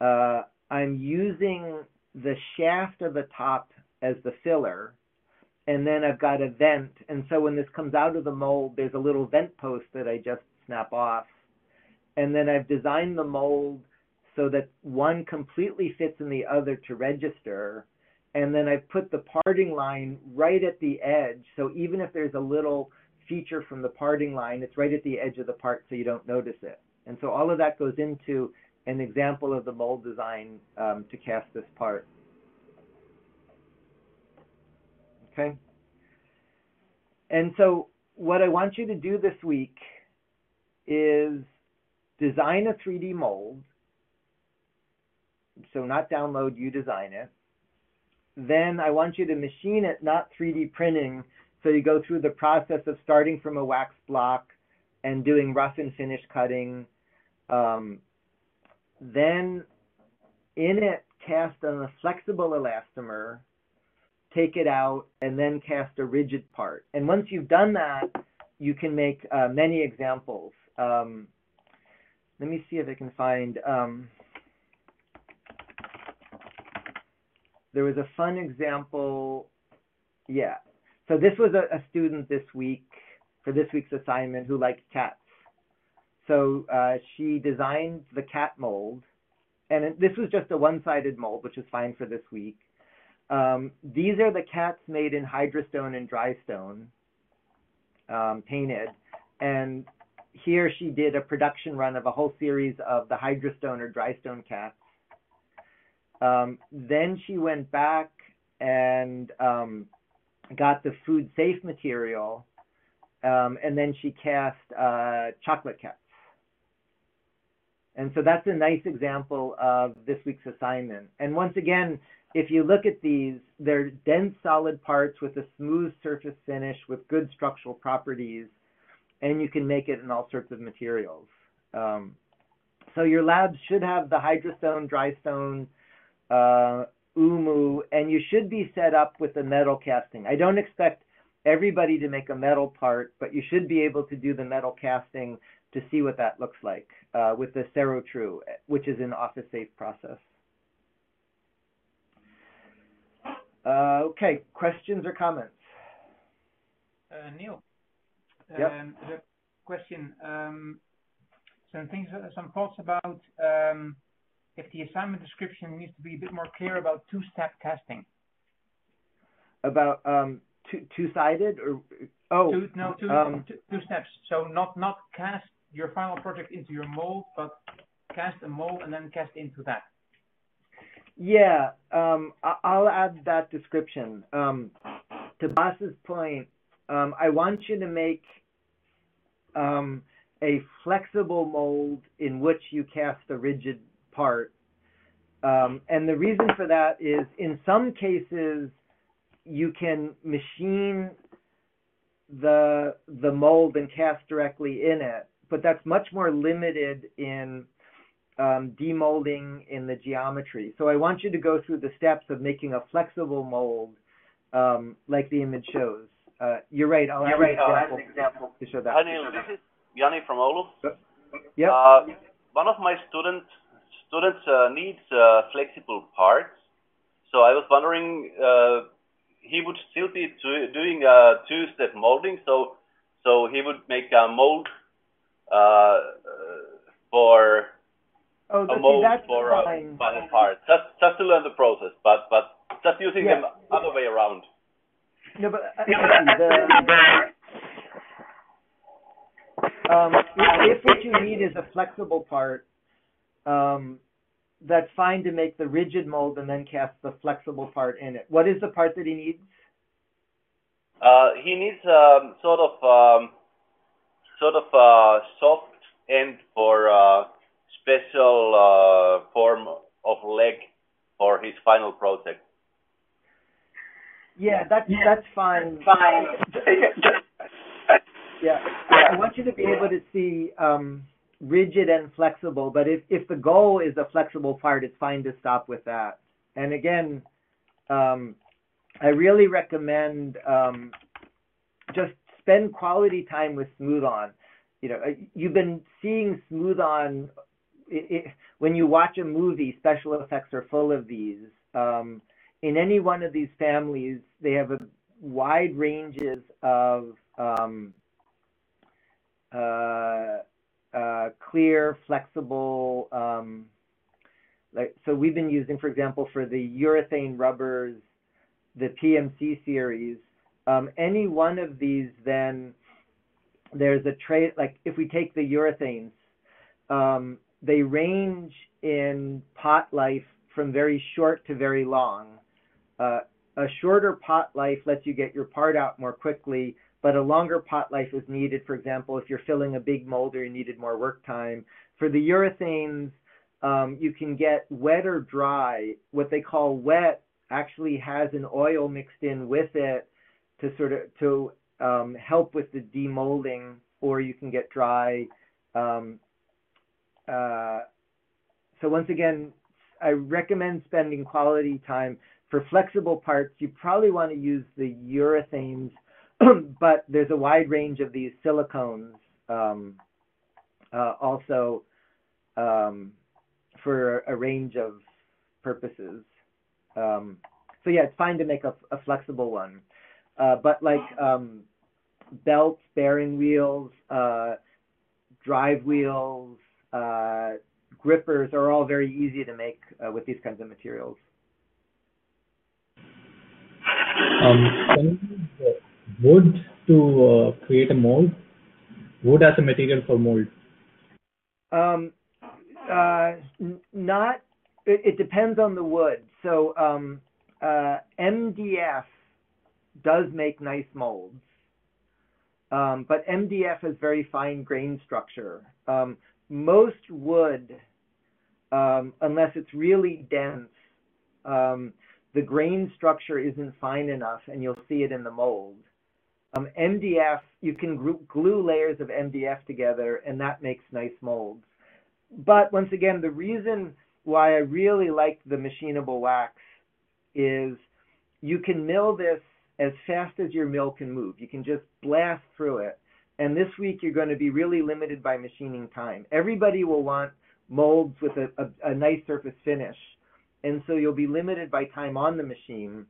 uh, I'm using the shaft of the top as the filler, and then I've got a vent. And so when this comes out of the mold, there's a little vent post that I just snap off. And then I've designed the mold so that one completely fits in the other to register. And then I've put the parting line right at the edge. So even if there's a little feature from the parting line, it's right at the edge of the part so you don't notice it. And so all of that goes into an example of the mold design um, to cast this part. Okay? And so what I want you to do this week is design a 3D mold. So not download, you design it. Then I want you to machine it, not 3D printing. So you go through the process of starting from a wax block and doing rough and finish cutting, um, then in it, cast on a flexible elastomer, take it out, and then cast a rigid part. And once you've done that, you can make uh, many examples. Um, let me see if I can find. Um, there was a fun example. Yeah. So this was a, a student this week for this week's assignment who liked cats. So uh, she designed the cat mold, and it, this was just a one-sided mold, which is fine for this week. Um, these are the cats made in Hydrostone and Drystone, um, painted, and here she did a production run of a whole series of the Hydrostone or Drystone cats. Um, then she went back and um, got the food safe material, um, and then she cast uh, chocolate cats. And so that's a nice example of this week's assignment. And once again, if you look at these, they're dense solid parts with a smooth surface finish with good structural properties, and you can make it in all sorts of materials. Um, so your labs should have the hydrostone, drystone, uh, OOMOO, and you should be set up with the metal casting. I don't expect everybody to make a metal part, but you should be able to do the metal casting to see what that looks like uh, with the Cerrotru, which is an office safe process. Uh, okay, questions or comments? Uh, Neil, yep. um, the question, um, some things, uh, some thoughts about um, if the assignment description needs to be a bit more clear about two-step casting. About um, two, two-sided or oh two, no two, steps. So not not cast your final project into your mold, but cast a mold and then cast into that. Yeah, um, I'll add that description. Um, to Bas's point, um, I want you to make um, a flexible mold in which you cast a rigid part. Um, and the reason for that is in some cases you can machine the the mold and cast directly in it, but that's much more limited in um, demolding in the geometry. So I want you to go through the steps of making a flexible mold um, like the image shows. Uh, you're right. I'll You're right. an I'll add an example. to show that. Hi Neil, this is Yanni from Oulu. Yep. Uh, one of my student, students uh, needs uh, flexible parts, so I was wondering, uh, he would still be do, doing a two-step molding, so so he would make a mold uh, uh, for oh, a mold that's for a final part, just just to learn the process, but but just using Yeah. them other way around. No, but uh, the, um, if, if what you need is a flexible part, um, that's fine to make the rigid mold and then cast the flexible part in it. What is the part that he needs? Uh, he needs um, sort of um, sort of uh, soft end for uh, special uh, form of leg for his final project. Yeah, that's that's fine. Fine. Yeah, I want you to be able to see um, rigid and flexible, but if, if the goal is a flexible part, it's fine to stop with that. And again, um, I really recommend um, just spend quality time with Smooth On. You know, uh, you've been seeing Smooth On it, it, when you watch a movie. Special effects are full of these. Um, in any one of these families, they have a wide ranges of um, uh, uh, clear, flexible. Um, like so, we've been using, for example, for the urethane rubbers, the PMC series. Um, any one of these, then there's a trade. Like if we take the urethanes, um, they range in pot life from very short to very long. Uh, a shorter pot life lets you get your part out more quickly, but a longer pot life is needed. For example, if you're filling a big mold or you needed more work time. For the urethanes, um, you can get wet or dry. What they call wet actually has an oil mixed in with it to sort of to um, help with the demolding, or you can get dry. Um, uh, so once again, I recommend spending quality time for flexible parts. You probably want to use the urethanes, but there's a wide range of these silicones um, uh, also um, for a range of purposes. Um, so yeah, it's fine to make a, a flexible one, uh, but like um, belts, bearing wheels, uh, drive wheels, uh, grippers are all very easy to make uh, with these kinds of materials. Um, can you use uh, wood to uh, create a mold? Wood as a material for mold. Um, uh, not. It, it depends on the wood. So um, uh, MDF does make nice molds, um, but MDF has very fine grain structure. Um, most wood, um, unless it's really dense, um, the grain structure isn't fine enough, and you'll see it in the mold. Um, MDF, you can group, glue layers of MDF together, and that makes nice molds. But once again, the reason why I really like the machinable wax is you can mill this as fast as your mill can move. You can just blast through it. And this week you're going to be really limited by machining time. Everybody will want molds with a, a, a nice surface finish. And so you'll be limited by time on the machine.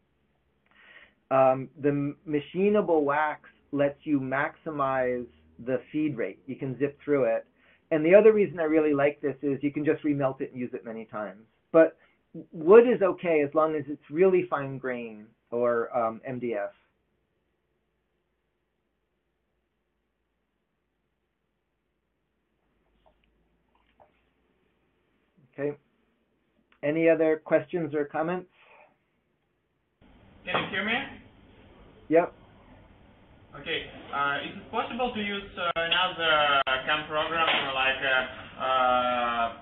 Um, the machinable wax lets you maximize the feed rate. You can zip through it. And the other reason I really like this is you can just remelt it and use it many times. But wood is okay as long as it's really fine grain or um, MDF. Okay. Any other questions or comments? Can you hear me? Yep. Okay. Uh, is it possible to use uh, another CAM program like a, uh,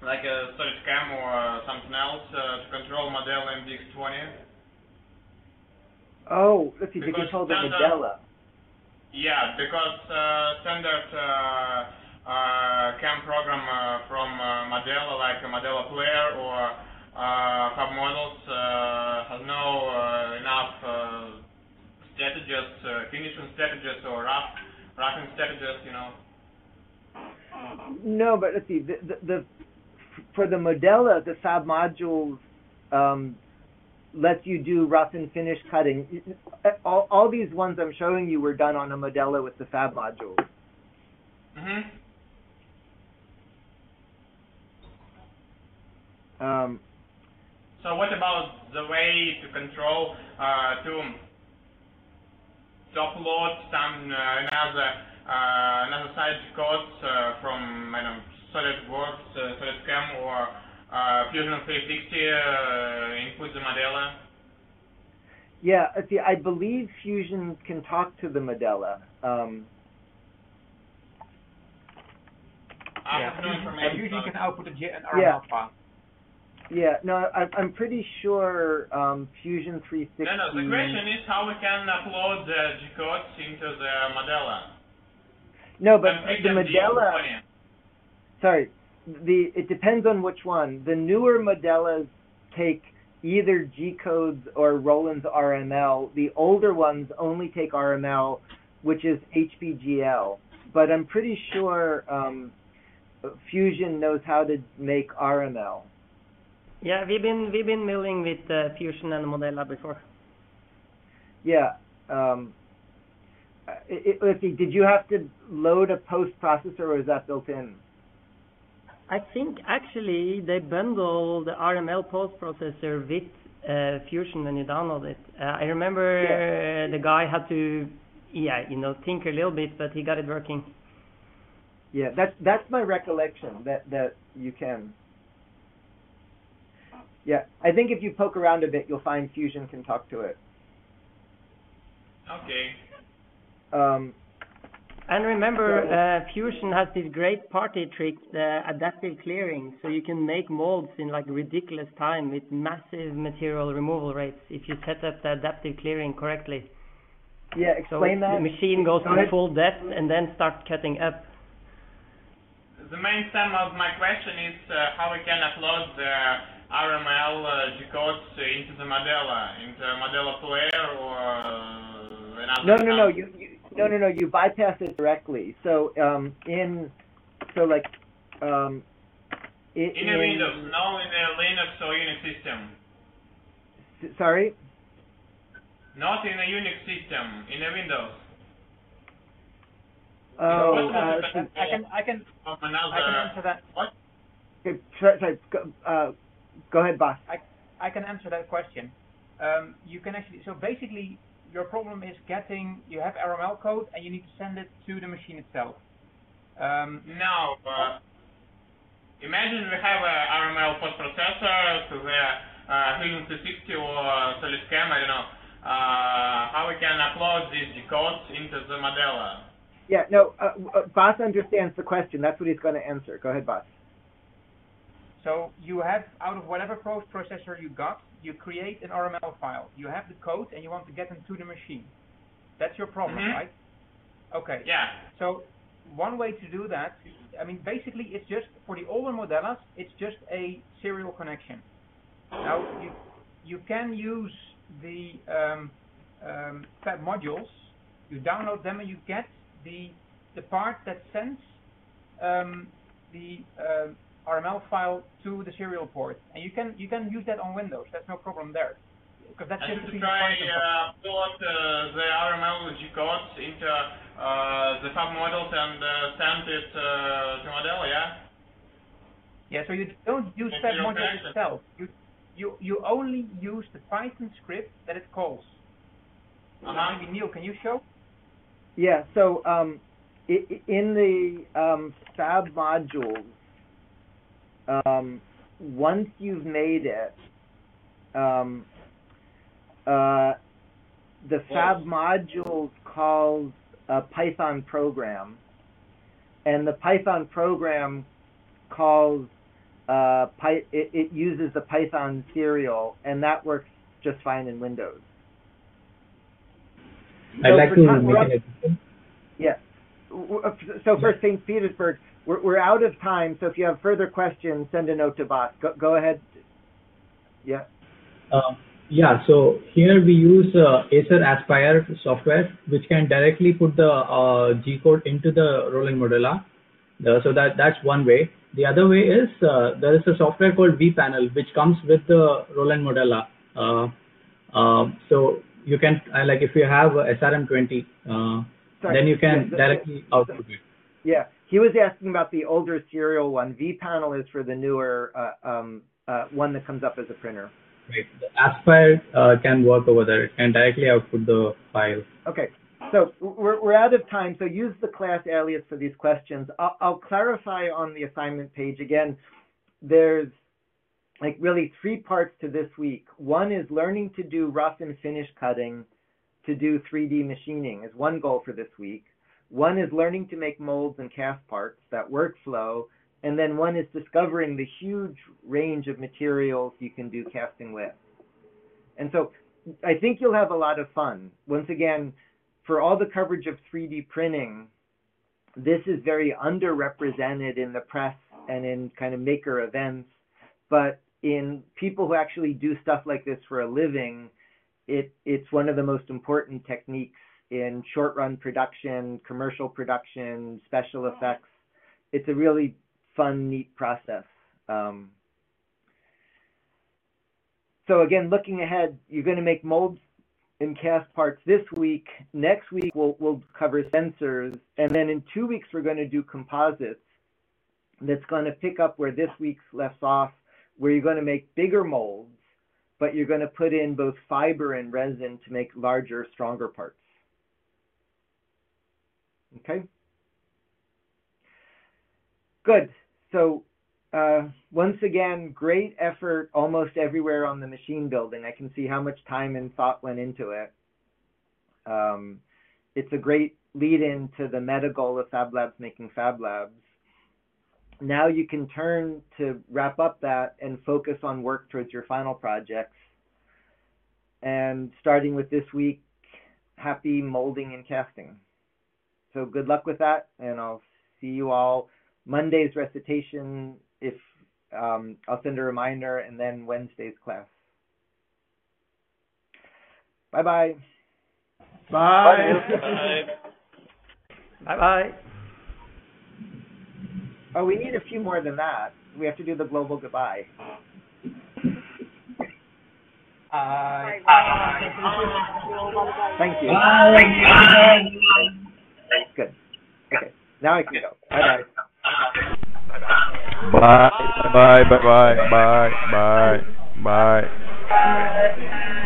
like a SolidCAM or something else uh, to control Modela MDX20? Oh, let's see, to Because control the standard- Yeah, because uh, standard uh, uh, CAM program uh, from uh, Modela, like a Modela Player or uh, Hub Models, uh, has no uh, enough uh, strategies, uh, finishing strategies or rough, roughing strategies, you know. No, but let's see, the, the, the for the Modela, the Fab modules um, lets you do rough and finish cutting. All, all these ones I'm showing you were done on a Modela with the Fab modules. hmm Um, So what about the way to control uh, to to upload some uh, another uh, another side codes uh, from I don't know SolidWorks, uh, SolidCAM, or uh, Fusion 360 uh, input the Modela? yeah, see, I believe Fusion can talk to the Modela. Um, I Yeah, have no Fusion- information. and usually you can output a, J- an RML Yeah. file. Yeah, no, I, I'm pretty sure um, Fusion 360. No, no. The question is how we can upload the G codes into the Modela. No, but the. DL20. sorry, the it depends on which one. The newer Modelas take either G codes or Roland's RML. The older ones only take RML, which is HPGL. But I'm pretty sure um, Fusion knows how to make RML. Yeah, we've been we've been milling with uh, Fusion and Modela before. Yeah. Um, it, it, let's see. Did you have to load a post processor, or is that built in? I think actually they bundle the RML post processor with uh, Fusion when you download it. Uh, I remember uh, the guy had to, yeah, you know, tinker a little bit, but he got it working. Yeah, that's that's my recollection that that you can. Yeah, I think if you poke around a bit, you'll find Fusion can talk to it. Okay. Um, And remember, So- uh, Fusion has this great party trick, the adaptive clearing, so you can make molds in like ridiculous time with massive material removal rates if you set up the adaptive clearing correctly. yeah, So explain that. the machine goes Go to ahead. full depth and then start cutting up. The main stem of my question is uh, how we can upload the RML uh, G codes into the Modela, into Modela Player or uh, another. No, no, no. You, you no, no, no. You bypass it directly. So um, in so like um, i- in a Windows, no in a Linux or Unix system. s- Sorry. Not in a Unix system, in a Windows. Oh, uh, so- I can I can From I can answer that. What? okay, sorry, sorry. Go, uh, go ahead, Bas. I I can answer that question. Um, you can actually so basically your problem is getting you have RML code and you need to send it to the machine itself. Um, No, but imagine we have a RML post processor to the uh, Fusion 360 or SolidCAM, I don't know. Uh, how we can upload these codes into the Modela? Yeah, no. Uh, uh, Bas understands the question. That's what he's going to answer. Go ahead, Bas. So you have out of whatever processor you got, you create an RML file. You have the code and you want to get them to the machine. That's your problem, Mhm. right? Okay. Yeah. So one way to do that, I mean, basically, it's just for the older Modelas, it's just a serial connection. Now you you can use the um, um, fab modules. You download them and you get the the part that sends um, the uh, RML file to the serial port, and you can you can use that on Windows. That's no problem there, because that's I just should between try the Python uh, upload uh, the RML G codes into uh, the fab modules and uh, send it uh, to Modela, yeah? Yeah, so you don't use It's Fab module connection. itself. You, you, you only use the Python script that it calls. Uh-huh. Maybe Neil, can you show? Yeah. So um, i- i- in the um, Fab modules, um, once you've made it, um, uh, the fab module calls a Python program, and the Python program calls uh, Py- it, it uses the Python serial, and that works just fine in Windows. I'd So like for to make an addition. Yes. W- uh, So for St. Petersburg, we're, we're out of time. So if you have further questions, send a note to Bas. Go, go ahead. Yeah. Um, yeah, so here we use uh, Acer Aspire software, which can directly put the uh, G code into the Roland Modela. The, so that that's one way. The other way is uh, there is a software called vPanel, which comes with the Roland Modela. Uh, um, so you can uh, like if you have a SRM20, uh, then you can Yeah, directly output it. Yeah. He was asking about the older serial one. vPanel is for the newer uh, um, uh, one that comes up as a printer. Right. The Aspire uh, can work over there. It can directly output the file. Okay, so we're, we're out of time, so use the class alias for these questions. I'll, I'll clarify on the assignment page again. There's like really three parts to this week. One is learning to do rough and finish cutting to do 3D machining is one goal for this week. One is learning to make molds and cast parts, that workflow. And then one is discovering the huge range of materials you can do casting with. And so I think you'll have a lot of fun. Once again, for all the coverage of 3D printing, this is very underrepresented in the press and in kind of maker events. But in people who actually do stuff like this for a living, it, it's one of the most important techniques in short run production, commercial production, special effects. It's a really fun, neat process. Um, so again, looking ahead, you're going to make molds and cast parts this week. Next week we'll we'll cover sensors, and then in two weeks we're going to do composites. That's going to pick up where this week's left off, where you're going to make bigger molds, but you're going to put in both fiber and resin to make larger, stronger parts. Okay. Good. So uh, once again, great effort almost everywhere on the machine building. I can see how much time and thought went into it. Um, it's a great lead in to the meta goal of Fab Labs making Fab Labs. Now you can turn to wrap up that and focus on work towards your final projects. And starting with this week, happy molding and casting. So good luck with that, and I'll see you all Monday's recitation if um, I'll send a reminder and then Wednesday's class. Bye bye. Bye. Bye bye. Oh, we need a few more than that. We have to do the global goodbye. Bye. Thank you. Good. Okay. Now I can go. Bye bye. Bye bye bye bye bye bye bye.